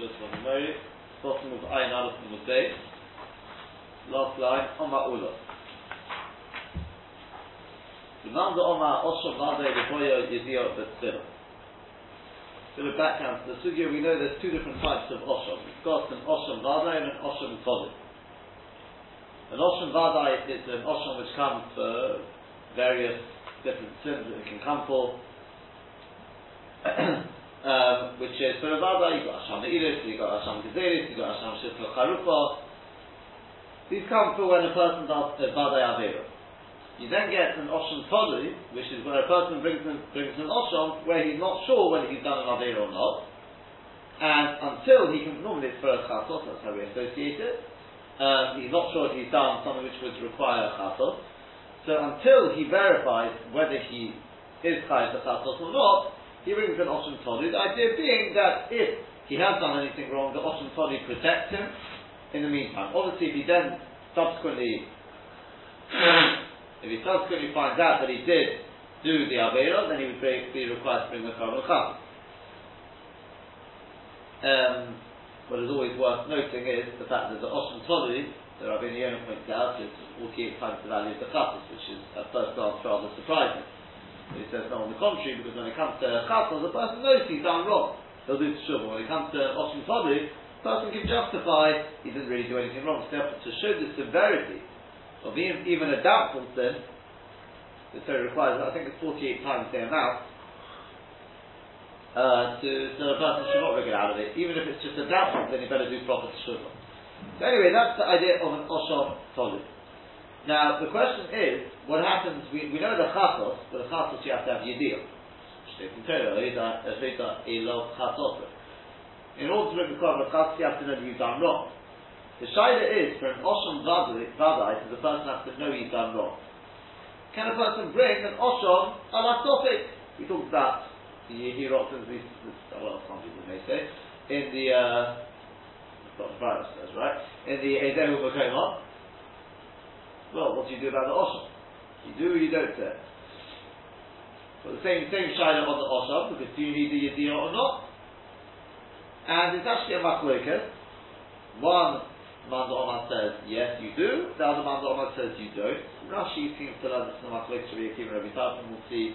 Shus on the Mori, bottom of Ayin Aleph number Beis, last line, Oma Ula. The Oma Osho Vade Levoyo Yedio Betzvila. Bit of background to the Sugya, we know there's two different types of Osho. We've got an Osho Vade and an Osho Todit. An Osho Vade is an Osho which comes for various different sins that it can come for. um, which is for Avada, you've got Hashem Iris, you've got Hashem Gezeris, you've got Hashem Shifra Charufa. These come for when a person does Avada Avera. You then get an Osham Tolu, which is where a person brings an, brings an Osham where he's not sure whether he's done an Avera or not. And until he can, normally it's for a Chatos, that's how we associate it. Um, he's not sure if he's done something which would require a. So until he verifies whether he is Chayav the or not, he brings an Oshim Tolu. The idea being that if he has done anything wrong, the Oshim Tolu protects him in the meantime. Obviously, if he then subsequently, if he subsequently finds out that he did do the Avera, then he would be, required to bring the Korban Chatas. Um, what is always worth noting is the fact that the Oshim Tolu, the Rabbi Yonah points out, is 48 times the value of the Chatas, which is at first glance rather surprising. He says no, on the contrary, because when it comes to chasna, the person knows he's done wrong. He'll do tshuva. When it comes to oshim tadu, the person can justify he didn't really do anything wrong. So to show the severity of even, even a doubtful sin, the Torah requires, I think it's 48 times the amount, uh, to, so the person should not get out of it. Even if it's just a doubtful, then he better do proper tshuva. So anyway, that's the idea of an osham tolu. Now, the question is, what happens, we, we know the chatos, but the chatos you have to have yediyah. In order to bring the chatos, you have to know that you've done wrong. The shaila is, for an osham vadai, the person has to know he's done wrong. Can a person bring an osham alasofik? We talked about the Yehirotzins, these, well, some people may say, in the, uh, the virus right? In the Ezehu Makoma, well, what do you do about the Osham? You do or you don't do it? Well, the same, same shayla on the Osham, because do you need the Yediyah or not? And it's actually a machlokas. One Manda Omar says, yes, you do. The other Manda Omar says, you don't. Rashi seems to learn this in the machlokas of Yakim Rabbi Tarfon. We'll see.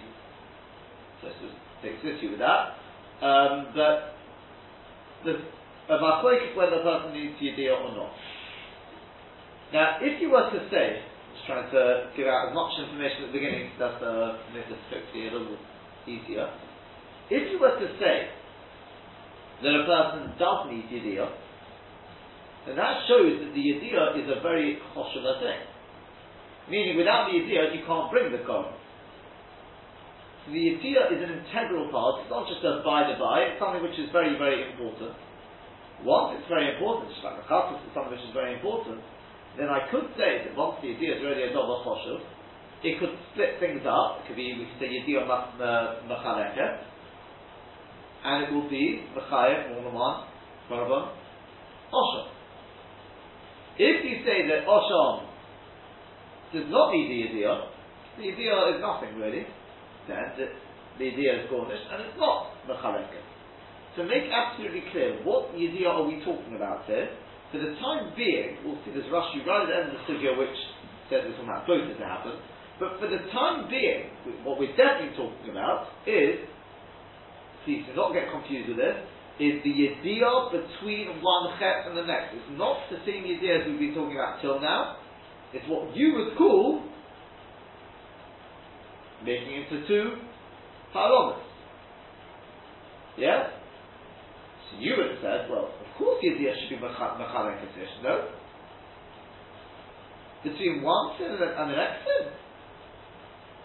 So let's just take issue with that. Um, but the a machlokas whether the person needs Yediyah or not. Now, if you were to say, just trying to give out as much information at the beginning, that's uh, make this hopefully a little easier. If you were to say that a person does need yediyah, then that shows that the yediyah is a very choshev thing. Meaning, without the yediyah, you can't bring the korban. So the yediyah is an integral part. It's not just a by the by. It's something which is very, very important. Once it's very important, just like the is something which is very important, then I could say that once the idea is already a double choshev, it could split things up. It could be, we could say Yediyah Machaleket, and it will be Mechayev, more than one, Korban, Osham. If you say that Osham does not need the Yediyah, the Yediyah is nothing really, then the, the is garnished, and it's not Machaleket. To make absolutely clear, what Yediyah are we talking about here? For the time being, we'll see this Rashi right at the end of the sugya which says this will not closer to happen. But for the time being, what we're definitely talking about is, please do not get confused with this, is the yediyah between one chet and the next. It's not the same yediyah as we've been talking about till now. It's what you would call making into two halamas. Yeah? So you would have said, well, of course the Yediyah should be Mechalek Kasish, no? Between one sin and the next sin.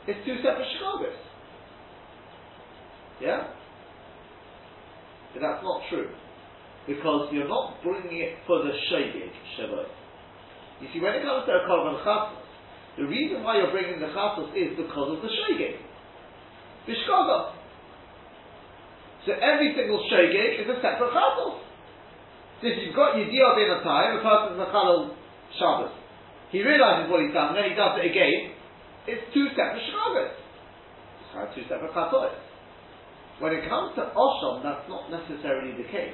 It's two separate Shechagos. Yeah? But that's not true. Because you're not bringing it for the Shegeg, Shabbat. You see, when it comes to a Korban Chatos, the reason why you're bringing the Chatos is because of the Shegeg. The Shkaga. So every single Shegeg is a separate Chatos. So if you've got Yediyah in a time, a person's Machalal Shabbos, he realizes what he's done, and then he does it again, it's two separate Shabbos. It's two separate Chatois. When it comes to Osham, that's not necessarily the case.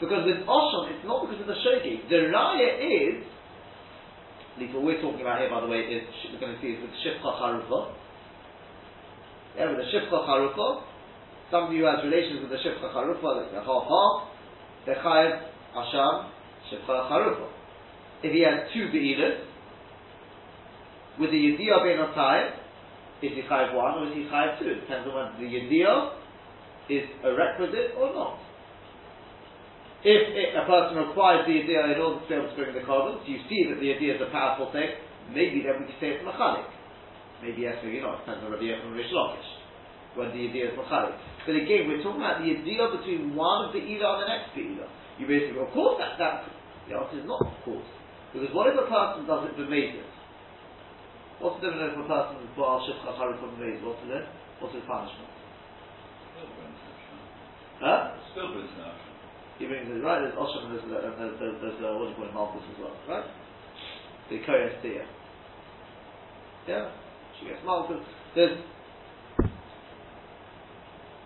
Because with Oshon, it's not because of the shogeg. The raya is, at least what we're talking about here, by the way, is we're going to see is with Shifcha Charufa. Yeah, with the Shifcha Charufa, somebody who has relations with the Shifcha Charufa, like the half half, the Chayav Asham Shifcha Charufa. If he has two Be'ilas, with the Yediyah Ben Otayim, is he Chayav one or is he Chayav two? Depends on whether the Yediyah is a requisite or not. If it, a person requires the idea in order to be able to bring the korban, you see that the idea is a powerful thing, maybe then we can say it's mechanic. Maybe yes, maybe not. Depends on Rabbi Yechon Rish Lakish. When the idea is mechanic. But again, we're talking about the idea between one of the Ila and the next Ila. You basically, of course, that, that, the answer is not of course. Because what if a person does it for mazes? What's the difference if a person is Baal Shifcha Charu from mazes? What's the What's his punishment? Huh? Still brings an He brings it right. There's Osham and there's, uh, there's, there's, there's uh, what do you call it, Malchus as well, right? The Koyas. Yeah, she gets Malchus. There's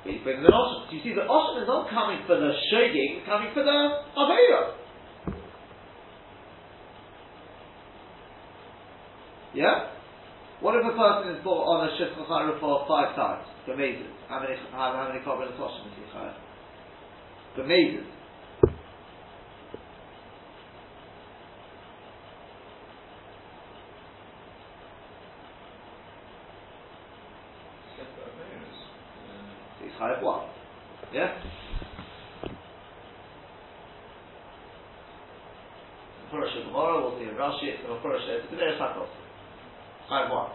he brings an. So you see, the Osham is not coming for the shogig, it's coming for the Avera. Yeah? What if a person is bought on a Shifcha for five times? For mazes. How many, how, how many korban Osham is he? For mazes. He's chayav one. Yeah? Mefurish tomorrow, we'll see in Rashi, it's Mefurish, it's a Kedei Sakos. Chayav one.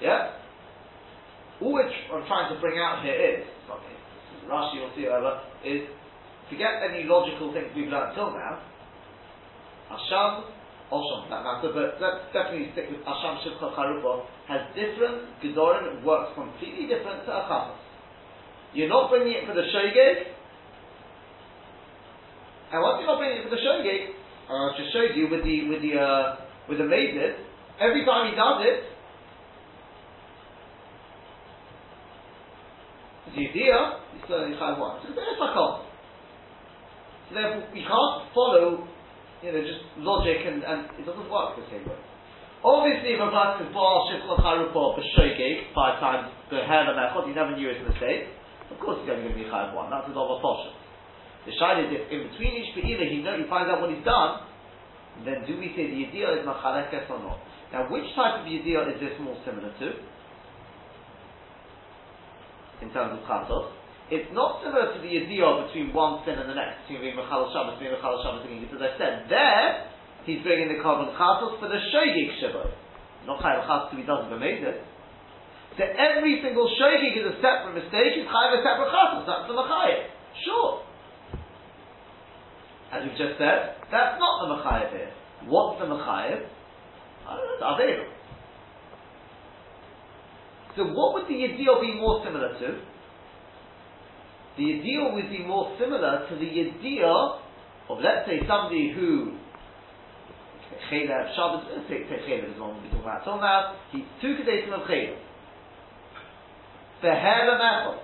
Yeah? All which I'm trying to bring out here is, okay, Rashi will see over, is forget any logical things we've learned till now. Asham, Osham, that matter, but let's definitely stick with Asham Shivcha Charuba, has different Gedorim, works completely different to Achafas. You're not bringing it for the Shogeg, and once you're not bringing it for the Shogeg, I just showed you with the, with the, uh, with the Mazid, every time he does it, he's still only one. So it's like So therefore, we can't follow, you know, just logic and, and it doesn't work the same way. Obviously, if a person is Baal Shifla Charupa B'Shogeg five times the hair of Mechot, he never knew his mistake. Of course, he's only going to be Chayv one. That's a double portion. The shayla is if in between each Be'ila he, know, he finds out what he's done, then do we say the idea is Machalekes or not? Now, which type of idea is this more similar to? In terms of chatos. It's not similar to the idea between one sin and the next, between being Mechal Shabbos, being Mechal Shabbos, again, because I said, there, he's bringing the korban chatos for the shogig shiva. Not chayav chatos he doesn't bemade it. So every single shogig is a separate mistake, it's chayav a separate chatos, that's the mechayev. Sure. As we've just said, that's not the mechayev here. What's the mechayev? I don't know, it's. So what would the ideal be more similar to? The ideal would be more similar to the ideal of, let's say, somebody who Chelev Shabbos, let's say, say Chelev is one we're talking about. So now, he took a day of Chelev. Beher Mechot.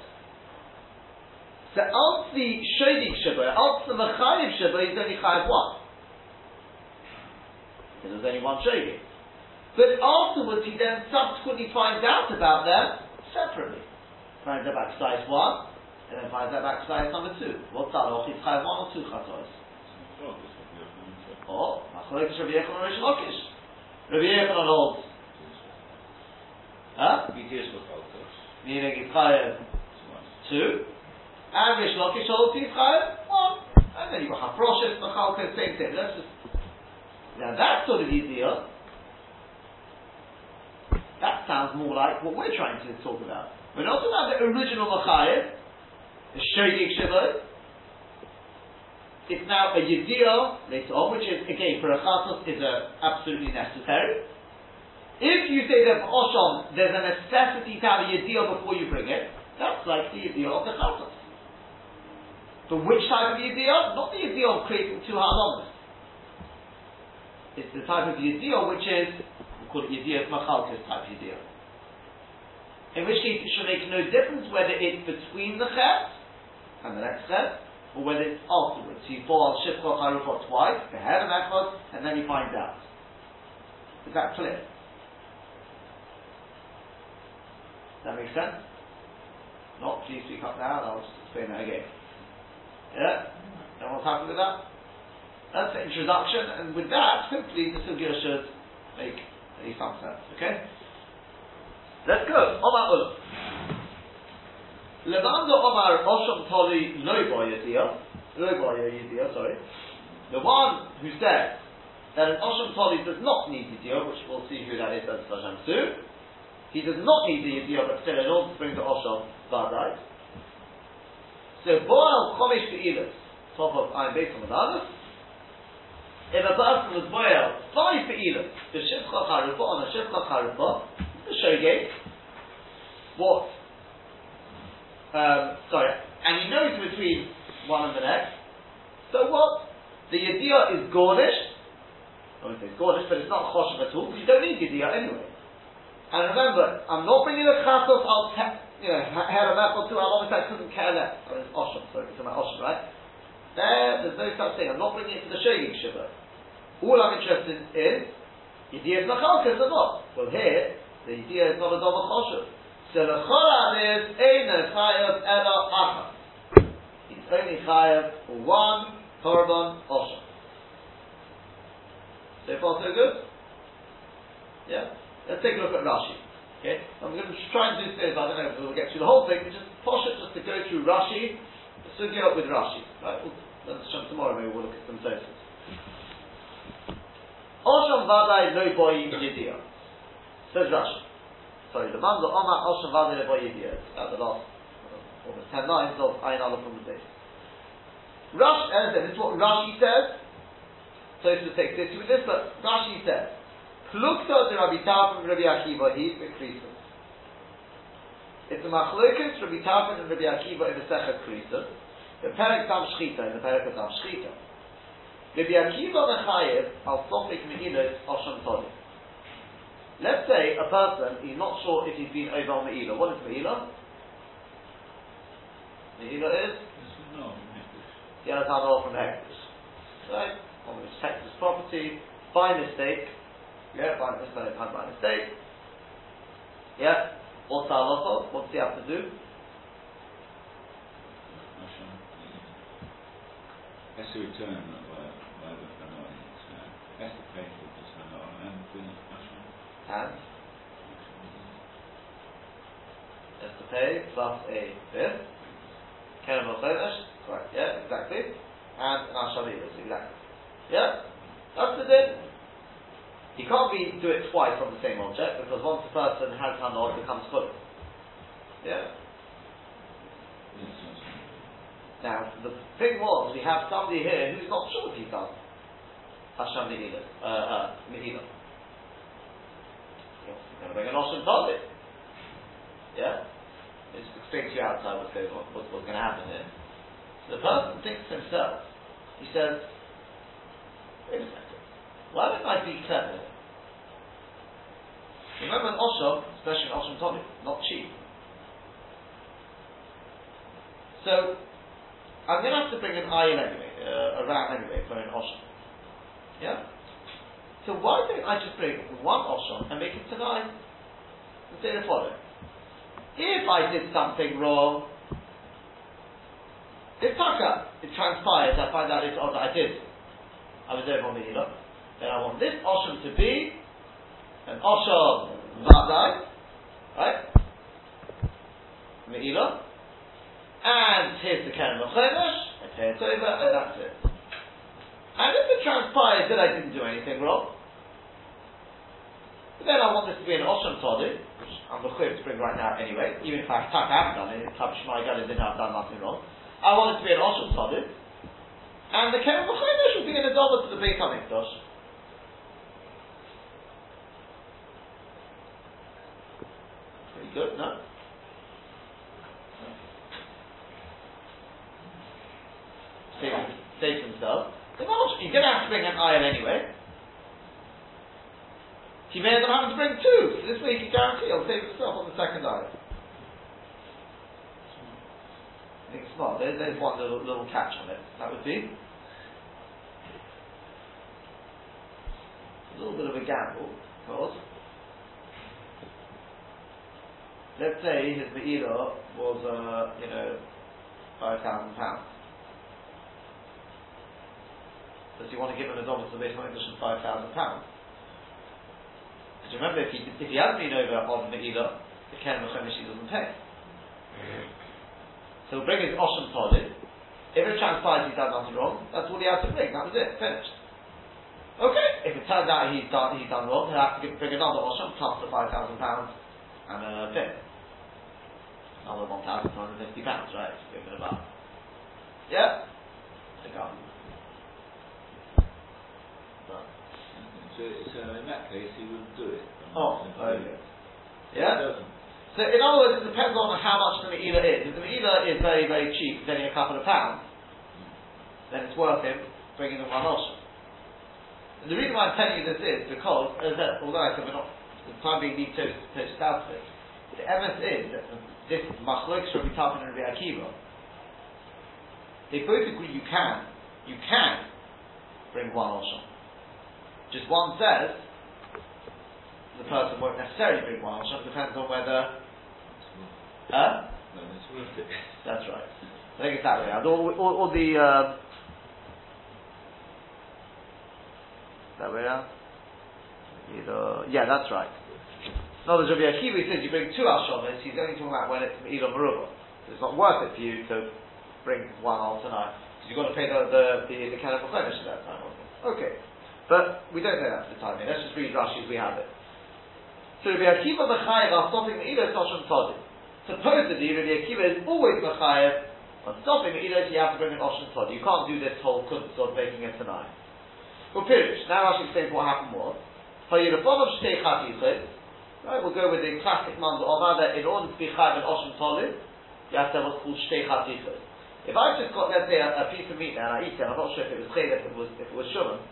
So out the Shodig Shabbat, out the Mechayiv Shabbat, he's only Chayiv one. Because there's only one Shodig. But afterwards, he then subsequently finds out about them separately. Finds out about size one, and then finds out about size number two. What's that? He's one or two chatos. Oh, Machlokes Rabbi Yechon and Rish Lakish. Rabbi Yechon holds. Huh? Meaning he's chayav two, and Rish Lakish holds he's chayav one. And then you got Haproshes, Machalkes, same thing. That's just now that sort of idea that sounds more like what we're trying to talk about. We're not talking about the original Machayev, the Shogig Shiloh. It's now a Yediyah later on, which is, again, for a Chatos is absolutely necessary. If you say that for Oshon, there's a necessity to have a Yediyah before you bring it, that's like the Yediyah of the Chatos. But which type of Yediyah? Not the Yediyah of creating two halamas. It's the type of Yediyah which is call it Yediyah Machalkes type Yediyah. In which case it should make no difference whether it's between the Chet and the next Chet, or whether it's afterwards. You fall on Shifcha Charufa twice, the head of Echad, and then he finds out. Is that clear? That make sense? Not, please speak up now, I'll just explain that again. Yeah? Everyone's happy with that? That's the introduction, and with that, hopefully the Sugya should make any some sense. Okay? Let's go. Omar Ulam. Levando Omar Osham Toli Loibo Yedia, Loibo Yedia, sorry. The one who said that an Osham Toli does not need Yedia, which we'll see who that is as Hashem soon. He does not need the Yedia, but still in order to bring the Osham Vadai. So Boal Chomish Be'ilas, top of Ein on the if a person was boiled five be'ilas, the shivcha charufa on a shivcha charufa, the shogeg, what um, sorry, and he knows between one and the next. So what? The yediyah is gornish. I won't say gornish, but it's not choshev at all. You don't need yediyah anyway. And remember, I'm not bringing a chatos al you know hair of apple too. I'll obviously I couldn't care less. I mean, osham, sorry, it's my osham, right? There, there's no such thing. I'm not bringing it to the shogeg shiva. All I'm interested in, yediyah is machalkas or not. Well, here the yediyah is not a double choshev. So the Chorah is Eina Chayav Ela Acha. He's only Chayav one Korban Osha. So far so good? Yeah? Let's take a look at Rashi. Okay? I'm going to try and do this, I don't know if we'll get through the whole thing, but just push it just to go through Rashi, so get up with Rashi. Right? We'll, let's jump tomorrow, maybe we'll look at some sources. Osham Vadai No Boy Yidia. Says Rashi. Sorry, the manzo Omar Osham Vadin Eboyidiyah. At the last almost ten lines of Ayin Allah from the base. Rashi, and this is what Rashi says. So to take this with this, but Rashi says, Plukta de Rabbi Tarfon Rabbi Akiva he increases. It's a machlokas Rabbi Tarfon and Rabbi Akiva in the Sechet Krisus. The Perek Tam Shchita in the Perek Tam Shchita. Rabbi Akiva mechayev al Sofik Mehilas Osham Todim. Let's say a person, he's not sure if he's been over on Me'ila. What is Me'ila? Me'ila is? He has had off from Hektish. Right? On his Hektish property, by mistake. Yeah, by mistake, by mistake. Yeah? What's halacha? What does he have to do? Has to return whatever has to pay for this and the and has to pay plus a fifth. Keren Chodesh, correct, yeah, exactly. And an Ashavilas, exactly. Yeah? That's the din. He can't be do it twice on the same object because once the person has Hanor, it becomes full. Yeah? Now, the thing was, we have somebody here who's not sure if he's done Hashem Mehila. Uh, uh, going to bring a Noshim Todit. Yeah? It's explaining to you outside what's, going, what, what's, what's going to happen here. So the person thinks to himself, he says, wait a second, why don't I be clever? Remember an Osham, especially an Osham Todit, not cheap. So, I'm going to have to bring an iron anyway, uh, a ram anyway for an Osham. Yeah? So why don't I just bring one oshon and make it tonight? And say the following. If I did something wrong, if taka, it transpires, I find out it's odd that I did. I was over on the Hilo. Then I want this oshon to be an oshon vadai, right? Me'ila. And here's the Keren Mechemesh, pay it over, and that's it. And if it transpires that I didn't do anything wrong, then I want this to be an Osham Todit, which I'm the to bring right now anyway, even if I, haven't done it, Tab Shmai Gadol didn't have done nothing wrong. I want it to be an Osham Todit, and the Kerem B'chaynesh will be in a dollar to the Beit HaMikdash. Pretty good, no? To himself, you're going to have to bring an iron anyway. He may end up having to bring two. So this way he can guarantee he'll save himself on the second iron. Think it's not. There's, there's one little, little catch on it. That would be a little bit of a gamble, because let's say his Me'ila was, uh, you know, five thousand pounds. Does he want to give him a dollar to the base money of five thousand pounds? Because remember, if he if he hasn't been over on Me'ila, the Ken Mechemishi doesn't pay. So he'll bring his Osham Tolim. If it transpires he's done nothing wrong, that's all he has to bring. That was it. Finished. Okay. If it turns out he's done he's done wrong, he'll have to give, bring another Osham plus the five thousand pounds and a pin. Another one thousand two hundred fifty pounds, right? Speaking about. Yeah. The So, so in that case, he wouldn't do it. Oh, good. Yeah. So in other words, it depends on how much the Me'ila is. If the Me'ila is very, very cheap, it's only a couple of pounds, then it's worth him bringing the one Osham. And the reason why I'm telling you this is because, as I, although I said we're not, the time being need to touch out to it, the MS is that this Machloik Rabbi Tarfon and Rabbi Akiva, they both agree you can, you can bring one Osham. Just one says, the person won't necessarily bring one Osham, depends on whether Huh? No, it's worth it. That's right. I think it's that way. around. All, all, all the um, that way around. Either, yeah, that's right. No, the Rabbi Akiva says you bring two ashomis. He's only talking about when it's either maruba. So it's not worth it for you to bring one al tonight because you've got to pay the the the, the at that time. Okay, but we don't know that for the time. Let's just read Rashi as we have it. So Rabbi Akiva mechayev are stopping the either toshim todim. Supposedly, Rabbi Akiva is always mechayev on stopping the either you have to bring an oshim todim. You can't do this whole kunst of making it tonight. Well, Pirish. Now Rashi explains what happened was. Hayirafon shtei chatichos. Right, we'll go with the classic of other in order to be chayav and oshim todim, you have to have what's called shtei chatichos. If I've just got, let's say, a, a piece of meat now and I eat it, I'm not sure if it was chayv, if it was, if it was shuman,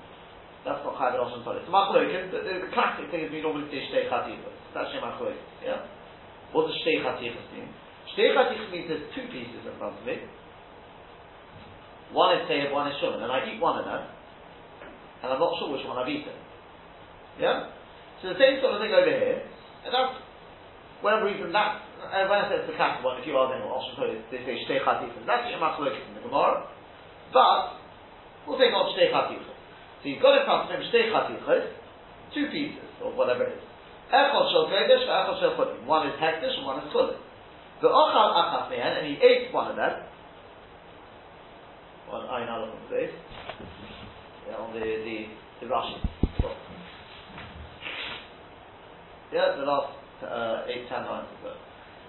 that's not chayav oshim todim. So machloikin, the, the, the classic thing is we normally say shtei chatichos. That's shem machloikin, yeah? What does shtei chatichos mean? Shtei chatichos means there's two pieces in front of me. One is chayv, one is shuman, and I eat one of them, and I'm not sure which one I've eaten. Yeah? So the same sort of thing over here, and that's, whatever reason that, uh, when I say it's the classic one, if you are then, well, they say shtei chatichos. That's your machlokes in the Gemara, but we'll take on shtei chatichos. So you've got in front of shtei chatichos, two pieces, or whatever it is. Echol shel kodesh, echol shel chulim. One is hektish and one is chulim. The ochal achas mehen, and he ate one of them. One ayin aleph on the. Yeah, on the the the Rashi. Yeah, the last uh, eight ten lines it.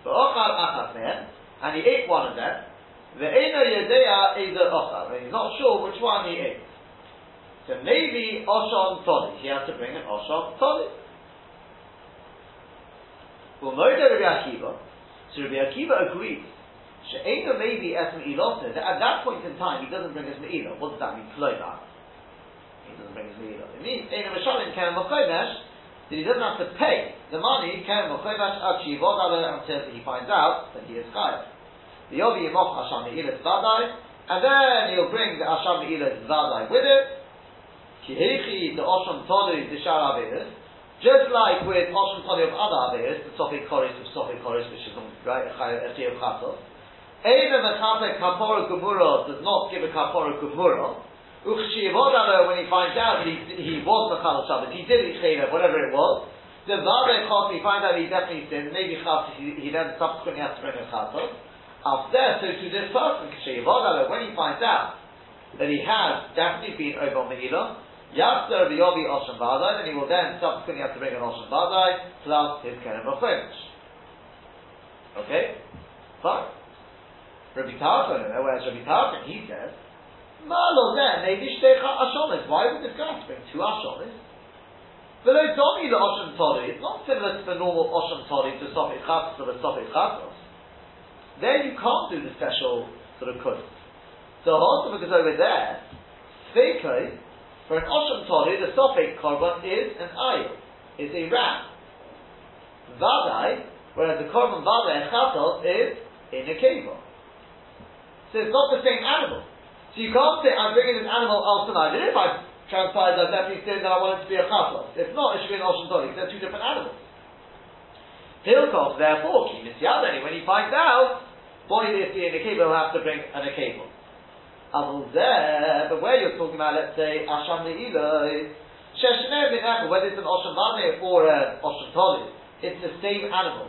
But ochal achas mehen, and he ate one of them. The eno yedea is the ochal, and he's not sure which one he ate. So maybe oshon toli. He has to bring an oshon toli. Well, Moda Rabbi Akiva. So Rabbi Akiva agrees. She'ena maybe es me'ilot. At that point in time, he doesn't bring his me'ilot. What does that mean? Kloiva. He doesn't bring his me'ilot. It means Eina Mishalim Karen Mochomesh that he doesn't have to pay the money Karen Mochomesh at Shivod until he finds out that he is chayav. The Yovi Yimoch Asham Me'ilat Vadai, and then he'll bring the Asham Me'ilat Vadai with it. Kihechi the Osham Tolu the Shar Averis. Just like with Osham Tali of other Averis, the Sofik Koris of Sofik Koris, which is right, a Chiyav uh, Chatos. Eva Mechape Kapora Gumura does not give a Kapora Gumura. Uchshivod when he finds out that he, he was Mechal Shabbat, he did Chaylev, whatever it was. The Vare Chos, he finds out he definitely sinned, maybe Chas, he, he then subsequently has to bring a Chatos. After, so to this person, Kshivod when he finds out that he has definitely been over Me'ilah, Yafter the Yovi Osham Vadai, then he will then subsequently have to bring an Osham Vadai plus his Kenem Bafresh. Okay? Fine. Rabbi Tarfon, whereas Rabbi Tarfon, he says, Malo then, maybe Shtecha Ashonis. Why would this guy bring two Ashonis? Below Domi the Osham Tori, it's not similar to the normal Osham Tori to Sofit Chatos or the Sofit Chatos. There you can't do the special sort of kut. So also because over there, Tveikai, for an Osham Tori, the Sofik Korban is an ayil, is a ram. Vadai, whereas the Korban Vadai and Chatos is in a cable. So it's not the same animal. So you can't say, I'm bringing this animal al. And if I transpired that definitely saying that I want it to be a chatos. If not, it should be an ocean toli. They're two different animals. Hilkov, therefore, kinis when he finds out, boy, this in a cable, he'll have to bring an a cable. But where you're talking about, let's say, Asham Le'iloi, whether it's an Osham Vane or an Osham Toli, it's the same animal.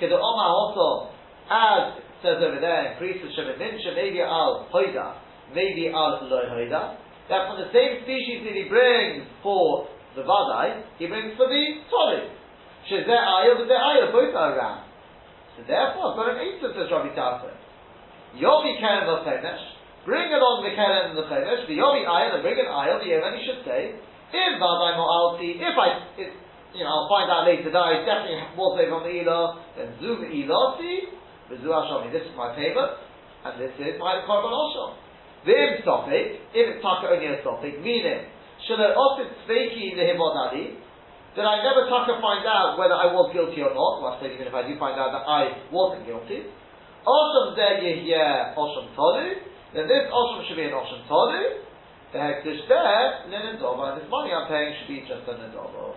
Kedu Oma also, as says over there, increase the Shemimin, maybe al Hoida, maybe al Loi Hoida, that from the same species that he brings for the vadai, he brings for the toli. Shezeh ayah, but the ayah, both are around. So therefore, I've got an answer, says Rabbi Tarfon. Yobi keren v'chenesh, bring along the keren and the chenesh, the yobi ayah, and bring an ayah, the he should say, if vadai mo'alti, if I, if, you know, I'll find out later that I definitely was over on the ilah, then zoom ilati, v'zu hashomi, this is my favorite, and this is my korban oshom. Vim sopik, if it's taka only a sopik, meaning, shalo osit tzveiki lehimodali, that I never taka find out whether I was guilty or not, well, I say even if I do find out that I wasn't guilty, Osham zeh yehye Osham tolu, then this Osham should be an Osham tolu, the hektish there, Linadova, and this money I'm paying should be just a Nadova.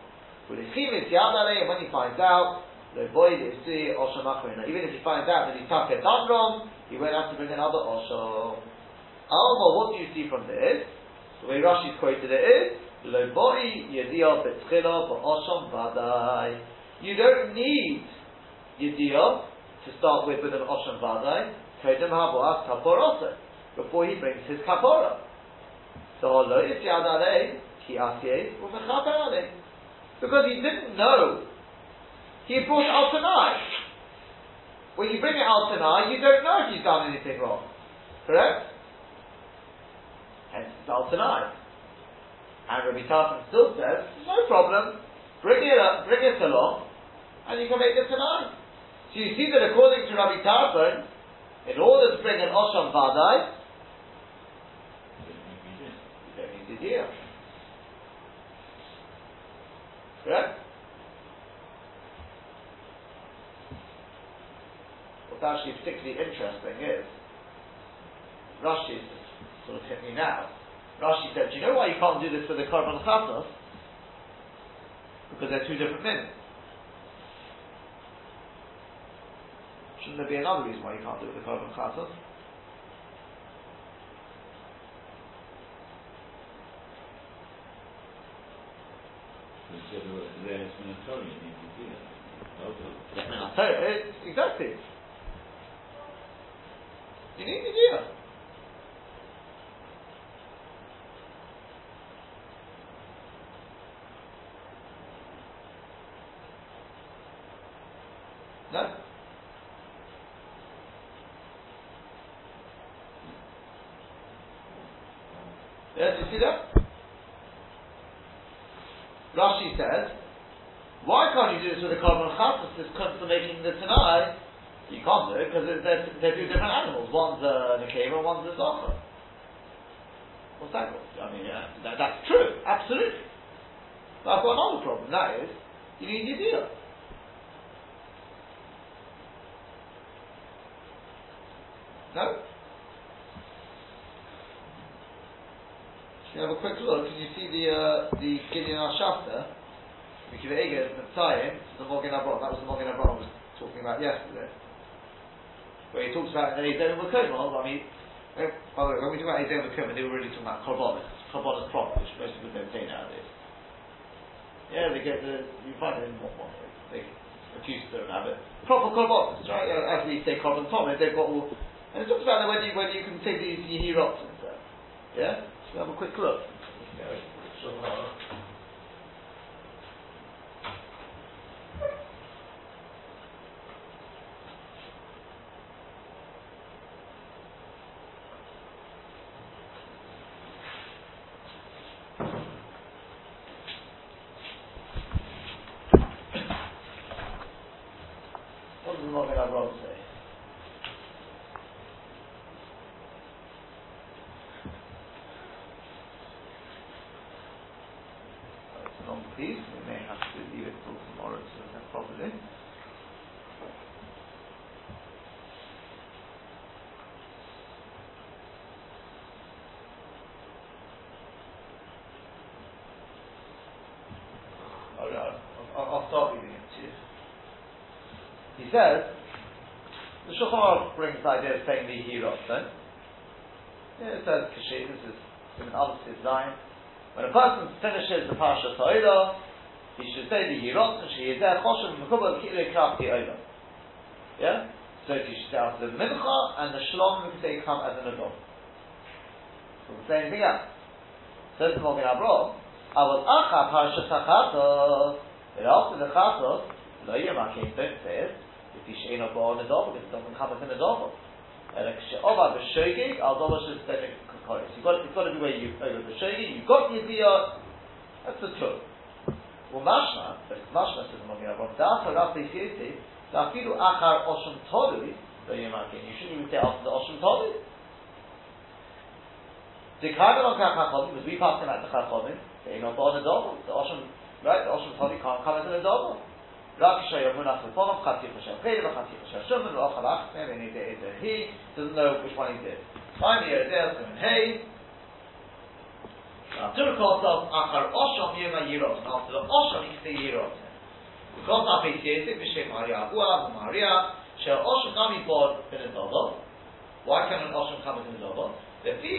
With the chimis yadale, and when he finds out, the boy is see Osham Even if he finds out that he took done wrong, he won't have to bring another Osham. Alma, what do you see from this? The way Rashi's quoted it is, Loboi Yedia Betchila Ba'osham Vadai. You don't need Yedia to start with with an Osham Vadai. Kodem Haboas Kaporose. Before he brings his Kapora. So Holo is Yadale, Ki Asye, Umechaper Because he didn't know. He brought Al Tanai. When you bring it Al Tanai, you don't know if you've done anything wrong. Correct? Hence it's al tonight. And Rabbi Tarfon still says, no problem, bring it up, bring it along, and you can make it tonight. So you see that according to Rabbi Tarfon, in order to bring an Osham Vadai, deal. Correct? What's actually particularly interesting is Rashi sort of hit me now. Rashi said, do you know why you can't do this for the Korban Chatos? Because they're two different men. Shouldn't there be another reason why you can't do it with the Korban Chatos? Exactly. You need to it. No? Yes, you see that? Rashi says, why can't you do this with a korban chatas? This comes to making the tanai. You can't do it because they're, they're two different animals. One's a nekeva, one's a zocher. What's that called? I mean, yeah, that, that's true, absolutely. But I've got another problem. That is, you need your deal. No? Should we have a quick look? Can you see the uh, the Gideon Al Shafter? Mikiva Eger, the tie-in to the Mogen Avraham. That was the Mogen Avraham talking about yesterday. Where he talks about Ezem Makom. I mean, eh, by the way, when we talk about Ezem Makom, they were really talking about Korbanos. Korbanos prop, which most people don't say nowadays. Yeah, they get the, you find it in one, one they accuse don't have it. Proper Korbanos, right? As we say Korban Thomas, they've got all and it talks about whether you, whether you can take these Yehirot and stuff. Yeah? So have a quick look. Says, the Shulchan Aruch brings the idea of saying the Hirot, no? Yeah, it says Kashir, this is in other design. When a person finishes the Parsha Ta'ila, he should say the Hirot, and she there, Choshev Mekubal Kile Krav Ta'ila. Yeah? So you should say after the Mincha, and the Shalom, because they come as an adult. So we'll say anything else. Says the Mogen Avraham, Avot Acha Parsha Tachatos, but after the Chatos, Lo Yemakim, don't say it, up on the double, because it doesn't come in the double. And over the shogig, al double should stay. You've got it's got to be where you over the shogig. You've got yediyah. That's the truth. Mashma, but it's mashma says Mogen Avraham. Da'afar Rav Beisiyoti, da'afilu achar osham tolui, lo yemakin. You shouldn't even say after the osham tolui. The on kachachomim, because we passed him at the chachomim, they on the. The osham, right? The osham tolui can't come into the double. Rabbi Shayamunach Lefonov, Chati he doesn't know which one he did. The why can an Osham come with? The Fi,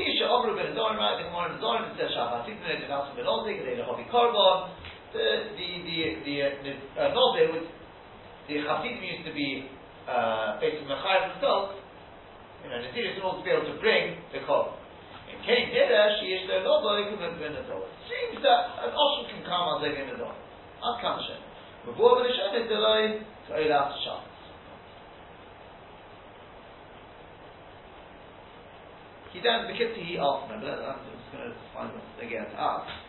the the the the the, the uh, not there would the chassidim used to be uh, based on the chayav itself. You know, the serious in order to be able to bring the call. In case there, she is the not there who can bring the call. Seems that an osher can come and bring the call. Not conscious. Before the shem is delayed, so he lasts shot. He then, because he asked, remember, I'm just going to find out again to.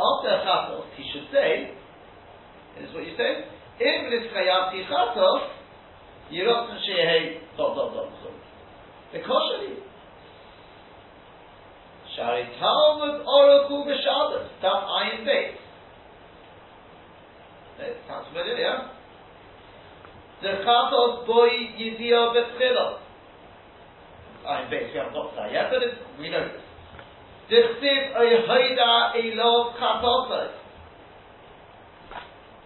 After Chatos, he should say, this is what you say, Im Litzchayavti Chatos, Yirotn Shehei dot dot dot. The Koshali. Shari Talmud Oracle B'Shabbos, Daf Ayin Beit. Sounds familiar, yeah? the chatos boy yidia betchila. I'm basically I'm not that yet, but we know this. Dichtiv a hoida elov chatosai.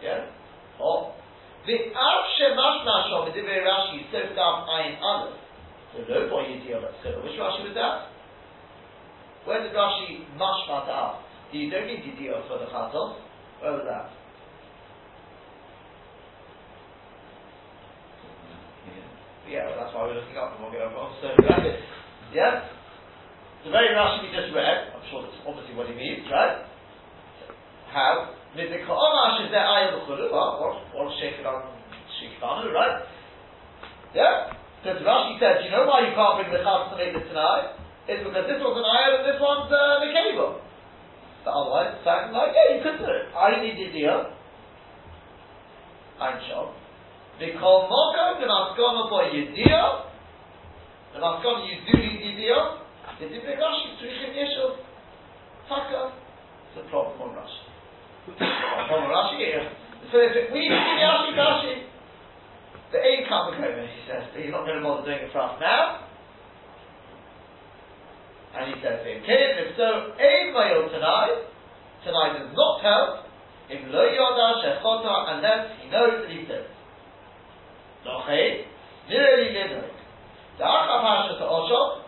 Yeah? Oh. The av shemash nashom medivei Rashi soaked up ayin aleph. So no boy yidia betchila. Which Rashi was that? Where did Rashi mashmat out? You don't need yidia for the chatos. Where was that? Yeah, well, that's why we're looking up and we'll get over so Yeah? The very Rashi we just read, I'm sure that's obviously what he means, right? How? Midika'omash is there ayah l'chulu, well, what, what Sheikh on Shikhtanu, right? Yeah? Because Rashi said, you know why you can't bring the chas to make this tonight? It's because this was an ayah and this one's uh, the cable. But otherwise, it's like, yeah, you could do it. I need the deal. I'm sure. Mikol Mokom, the Maskona for Yedia, the Maskona you do need the Dibbe Rashi, Tzrichim Yeshov, Taka, it's a problem on Rashi. problem on Rashi, so if we need Yashi Rashi, the aid can't be he says, but he's not going to bother doing it for us now. And he says, okay, if so, aid Mayil tonight, tonight does not help, if lo yoda shechota, unless he knows that he says. Nochei, nearly midnight. The Acha Pasha to Oshom,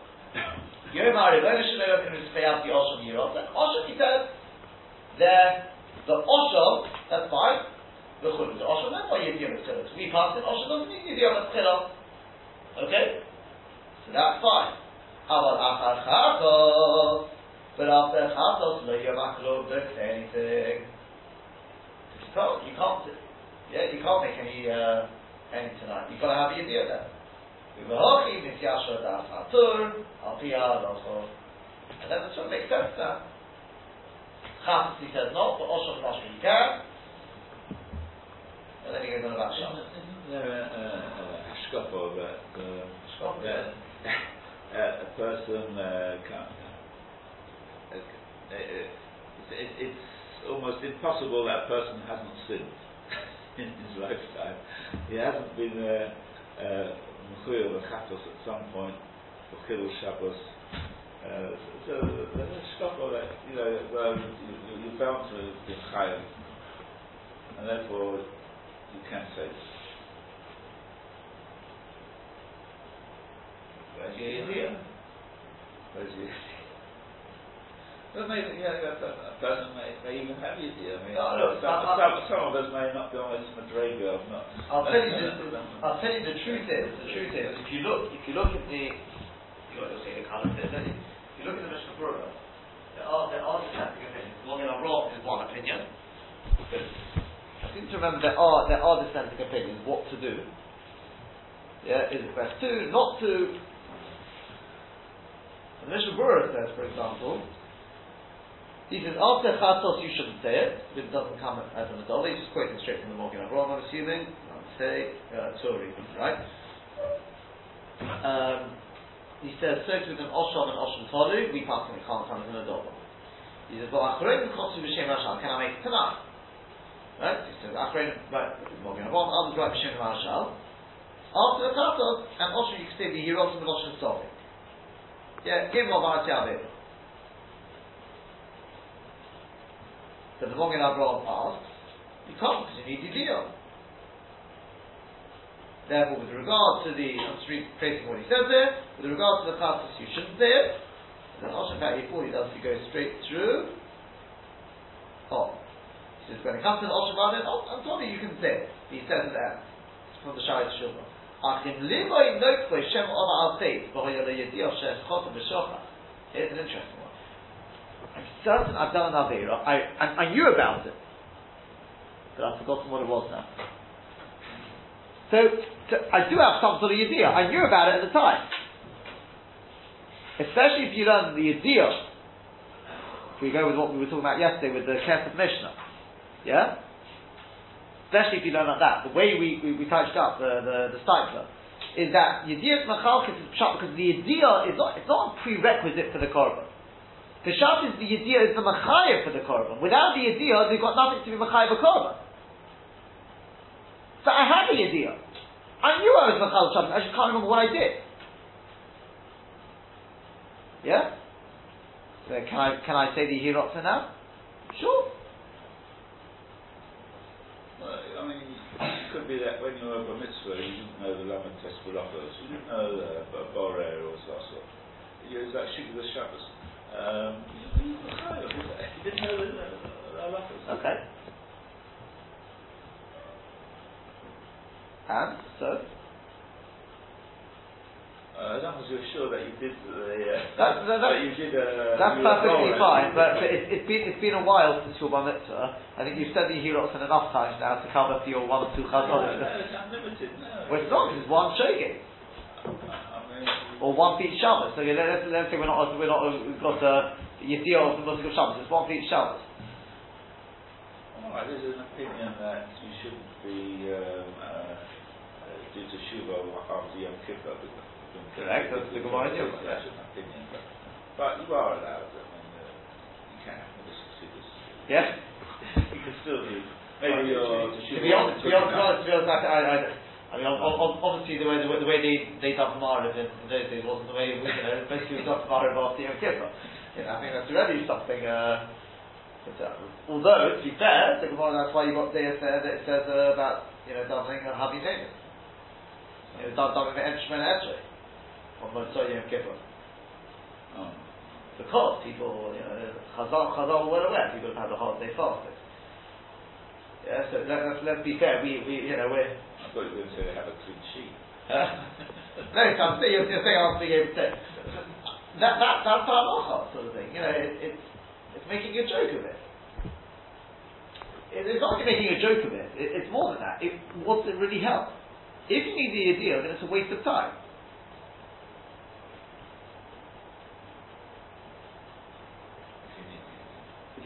Yom HaRibon Shemera can Rizchayat the Oshom Yirot, and Oshom he says, then the Oshom, that's fine, the Oshom, that's why Yidiyam Etzilot. We pass it, need Yidiyam Etzilot. Okay? So that's fine. Aval Achar Chatos, but after Chatos, Lo Yom HaKlov, don't say anything. You can't, you can't, yeah, you can't make any, uh, any tonight. You've got to have the idea there. Uvahochi misyashra das hatur. And the sort of makes sense now. Chas, he says not, but Mashma he can. And then he goes on about Shas. Isn't there a, a, a hashkafa that uh, Yeah. a, person uh, can't, uh, uh, it's possible that person hasn't sinned in his lifetime. He hasn't been Mechuyev uh, uh, at some point for Chilul Shabbos. Uh, so there's that you know well you, you, you're bound to be chayav, and therefore you can't say this. Where's your idea? Where's your but maybe, yeah, that, that person may, may even have you I mean, no, no, some, I, some, some, of us may not be on this not. I'll tell you the, I'll tell you the truth is, the truth is, if you look, if you look at the, you know, say the color if you look at the Mishnah Berurah, there are, there are dissenting opinions. One in a wrong is one opinion. I seem to remember there are, there are dissenting opinions what to do. Yeah, is it best to, not to, the Mishnah Berurah says, for example, he says, after chatos you shouldn't say it, it doesn't come as an adult. He's just quoting straight from the Mogen Avraham, I'm assuming. I'm say, uh, right? Um, he says, so with an Osham and Osham Tolu, we pass on it can't come as an adult. He says, well, can I make it tonight? Right? He says, right, Mogen Avraham, others Rashal. After the chatos, and Osham you can say the Hirosim and Osham Tolu. Yeah, give him a Varatia So the Mogen Avraham asks, you can't because you need deal. Therefore, with regard to the, I'm just retracing what he says there, with regard to the classes, you shouldn't say it. And then Oshan Paki he does, he goes straight through. Oh. Says, when it comes to the Oshan Rabin, oh, I'm told you, can say it. He says that. From the Shai Shulma. Achim livoy notboy shem oma al faith, v'hoy ala yediyah sheh chotam b'shocha. Here's an interesting one. I'm certain I've done an Avera. I, I, knew about it. But I've forgotten what it was now. So, to, I do have some sort of idea. I knew about it at the time. Especially if you learn the idea. If we go with what we were talking about yesterday with the Kesef Mishnah. Yeah? Especially if you learn like that. The way we, we, we touched up, the, the, the stipler, is that Yediyah Machalkis is Pshat because the idea is not, it's not a prerequisite for the korban. The shot is the idea is the machayev for the korban. Without the idea, they've got nothing to be machayev a korban. So I had the idea. I knew I was machal shabbos. I just can't remember what I did. Yeah. So can I can I say the hirotza now? Sure. Well, I mean, it could be that when you were a mitzvah, you didn't know the Laman Test you didn't know the uh, or Zassel. You was that the Shabbos. Um, okay. And so. Uh, as long as you're sure that you did the, uh, that, that, that, you did, uh, that's perfectly fine, but, but it, has been it's been a while since your bar mitzvah. I think you've said the Hirotzen enough times now to cover for your one or two chazon. No, no, it's unlimited. No, well, it's not. It's one shogeg or one feet Shabbos. So let's, let's say we're not we're not we've got a Yitiyah of the Muslim Shabbos. It's one feet Shabbos. Alright, there's an opinion that you shouldn't be um, uh, do to Shuva after Yom Kippur. Correct. That's the Gemara idea. That's an opinion, but, but you are allowed. I mean, uh, you can have see this. Yes. you can still do. Maybe you're to be honest, to be honest, to be honest, I, I, I mean, obviously the way the way, the way they they done Marav in, in those days wasn't the way we, you know basically we done Marav after Yom Kippur. You know, I think that's already something. Uh, but, uh, although to be fair, the Gemara that's why you've got there that it says uh, about you know doubling a Havi David. You know, doubling the Enshman Esrei on Motzoi Yom Kippur. Oh. Because people, you know, Chazal, Chazal were well aware people have had a holiday fasting. Yeah, so let, us let's be fair. We, we you know we're thought you were going to say they have a clean sheet. no, I'm saying, you're, you're saying I'll be able to. That, that, that's halacha sort of thing. You know, it, it's, it's making a joke of it. it it's not making a joke of it. it. It's more than that. It, what's it really help? If you need the idea, then it's a waste of time.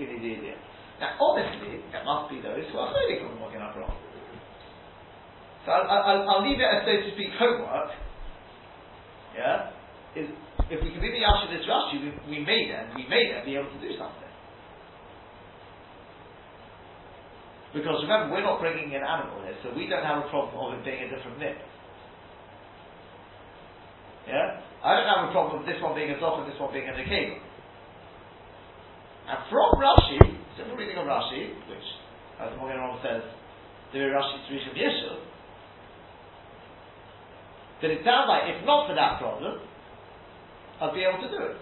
You. Now, obviously, there must be those who are learning from Mogen Avraham. So I'll, I'll, I'll, leave it as so to speak homework. Yeah, is if we can the Yasha this Rashi, we, we may then we may then be able to do something. Because remember, we're not bringing an animal here, so we don't have a problem of it being a different nip. Yeah? I don't have a problem with this one being a zoch and this one being a nekeva. And from Rashi, simple reading of Rashi, which, as Morgan Ram says, the Rashi is Rishon Yeshua, that it sounds like if not for that problem, I'd be able to do it.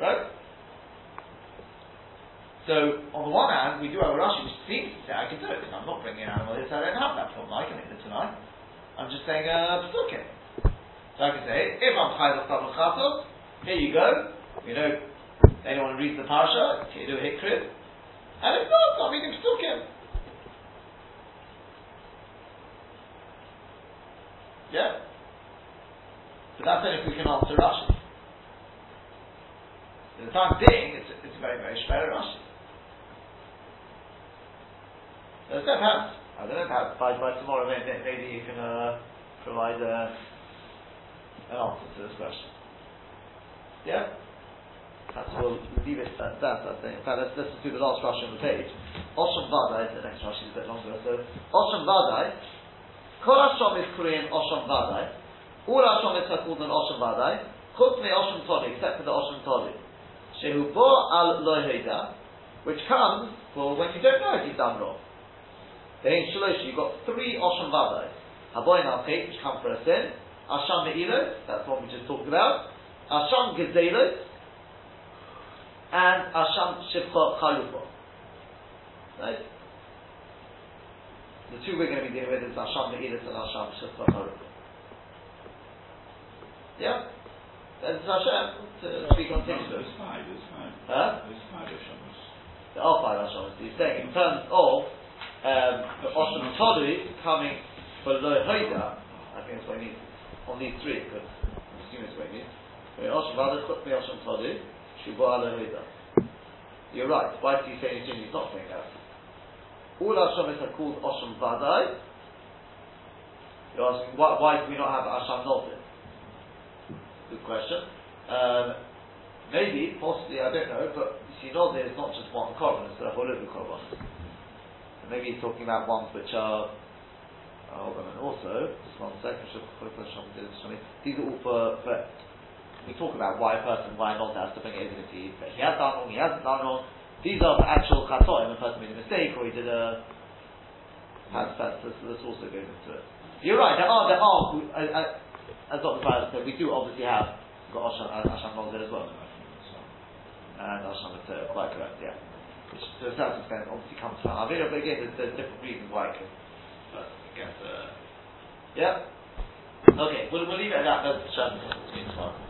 Right? So, on the one hand, we do have a Rashi which seems to say I can do it, because I'm not bringing an animal here, so I don't have that problem. I can make it tonight. I'm just saying, uh, okay. So I can say, if I'm Chayv of here you go. You know, anyone reads the Parsha, you do a Hikrit? And if not, I'm reading Psukim. Yeah? But that's only if we can answer Rashi. For the time being, it's, it's very, very shver Rashi. There's no perhaps, I don't know, perhaps by, by tomorrow maybe, maybe you can uh, provide uh, an answer to this question. Yeah? Perhaps we'll leave it at that, I think. In fact, let's listen to the last Rashi on the page. Osham Vadai, the next Rashi is a bit longer, so Osham Vadai, Kol Hashom is Korean Osham Vadai, all Hashom is called an Osham Vadai, Chutz me Osham Toli, except for the Osham Toli. Shehu bo al lo which comes for when you don't know if you've done wrong. The in Shalosh, you've got three Osham Vadai. Haboin al which come for a sin. Asham Me'ilos, that's what we just talked about. Asham Gezelos, and Asham Shivcha Chalufa. Right? The two we're going to be dealing with is Asham Me'ilos and Asham Shivcha Chalufa. Yeah? That's Hashem to speak on things. There's five, there's five. Huh? There's five Hashemas. There are five Hashemas. He's saying in terms of um, the Osham Tolu coming for Lo Hoida, I think that's what he means on these three, because I'm assuming that's what he means. Osham Vada, Chutmi Osham You're right. Why do you say anything he's not saying that? All Hashemas are called Osham Vadai. You're asking, why, why do we not have Asham Nolfin? Good question. Um, maybe, possibly, I don't know, but you see, not there's not just one korban, it's a whole of korban. Maybe he's talking about ones which are, oh, and also, just one second, these are all for, for, we talk about why a person, why not has to bring it into he, he has done wrong, he hasn't done wrong. These are for actual chatoim, a person made a mistake, or he did a, has, that's, that's also goes into it. You're right, there are, there are, I, I, as Dr. Fowler said, we do obviously have got Asham, Asham as well. And Asham is quite correct, yeah. Which to a certain extent obviously comes from Avira, but again, there's, there's, different reasons why it can. But guess, uh, yeah. Okay, we'll, we'll leave it at that. Chat tomorrow.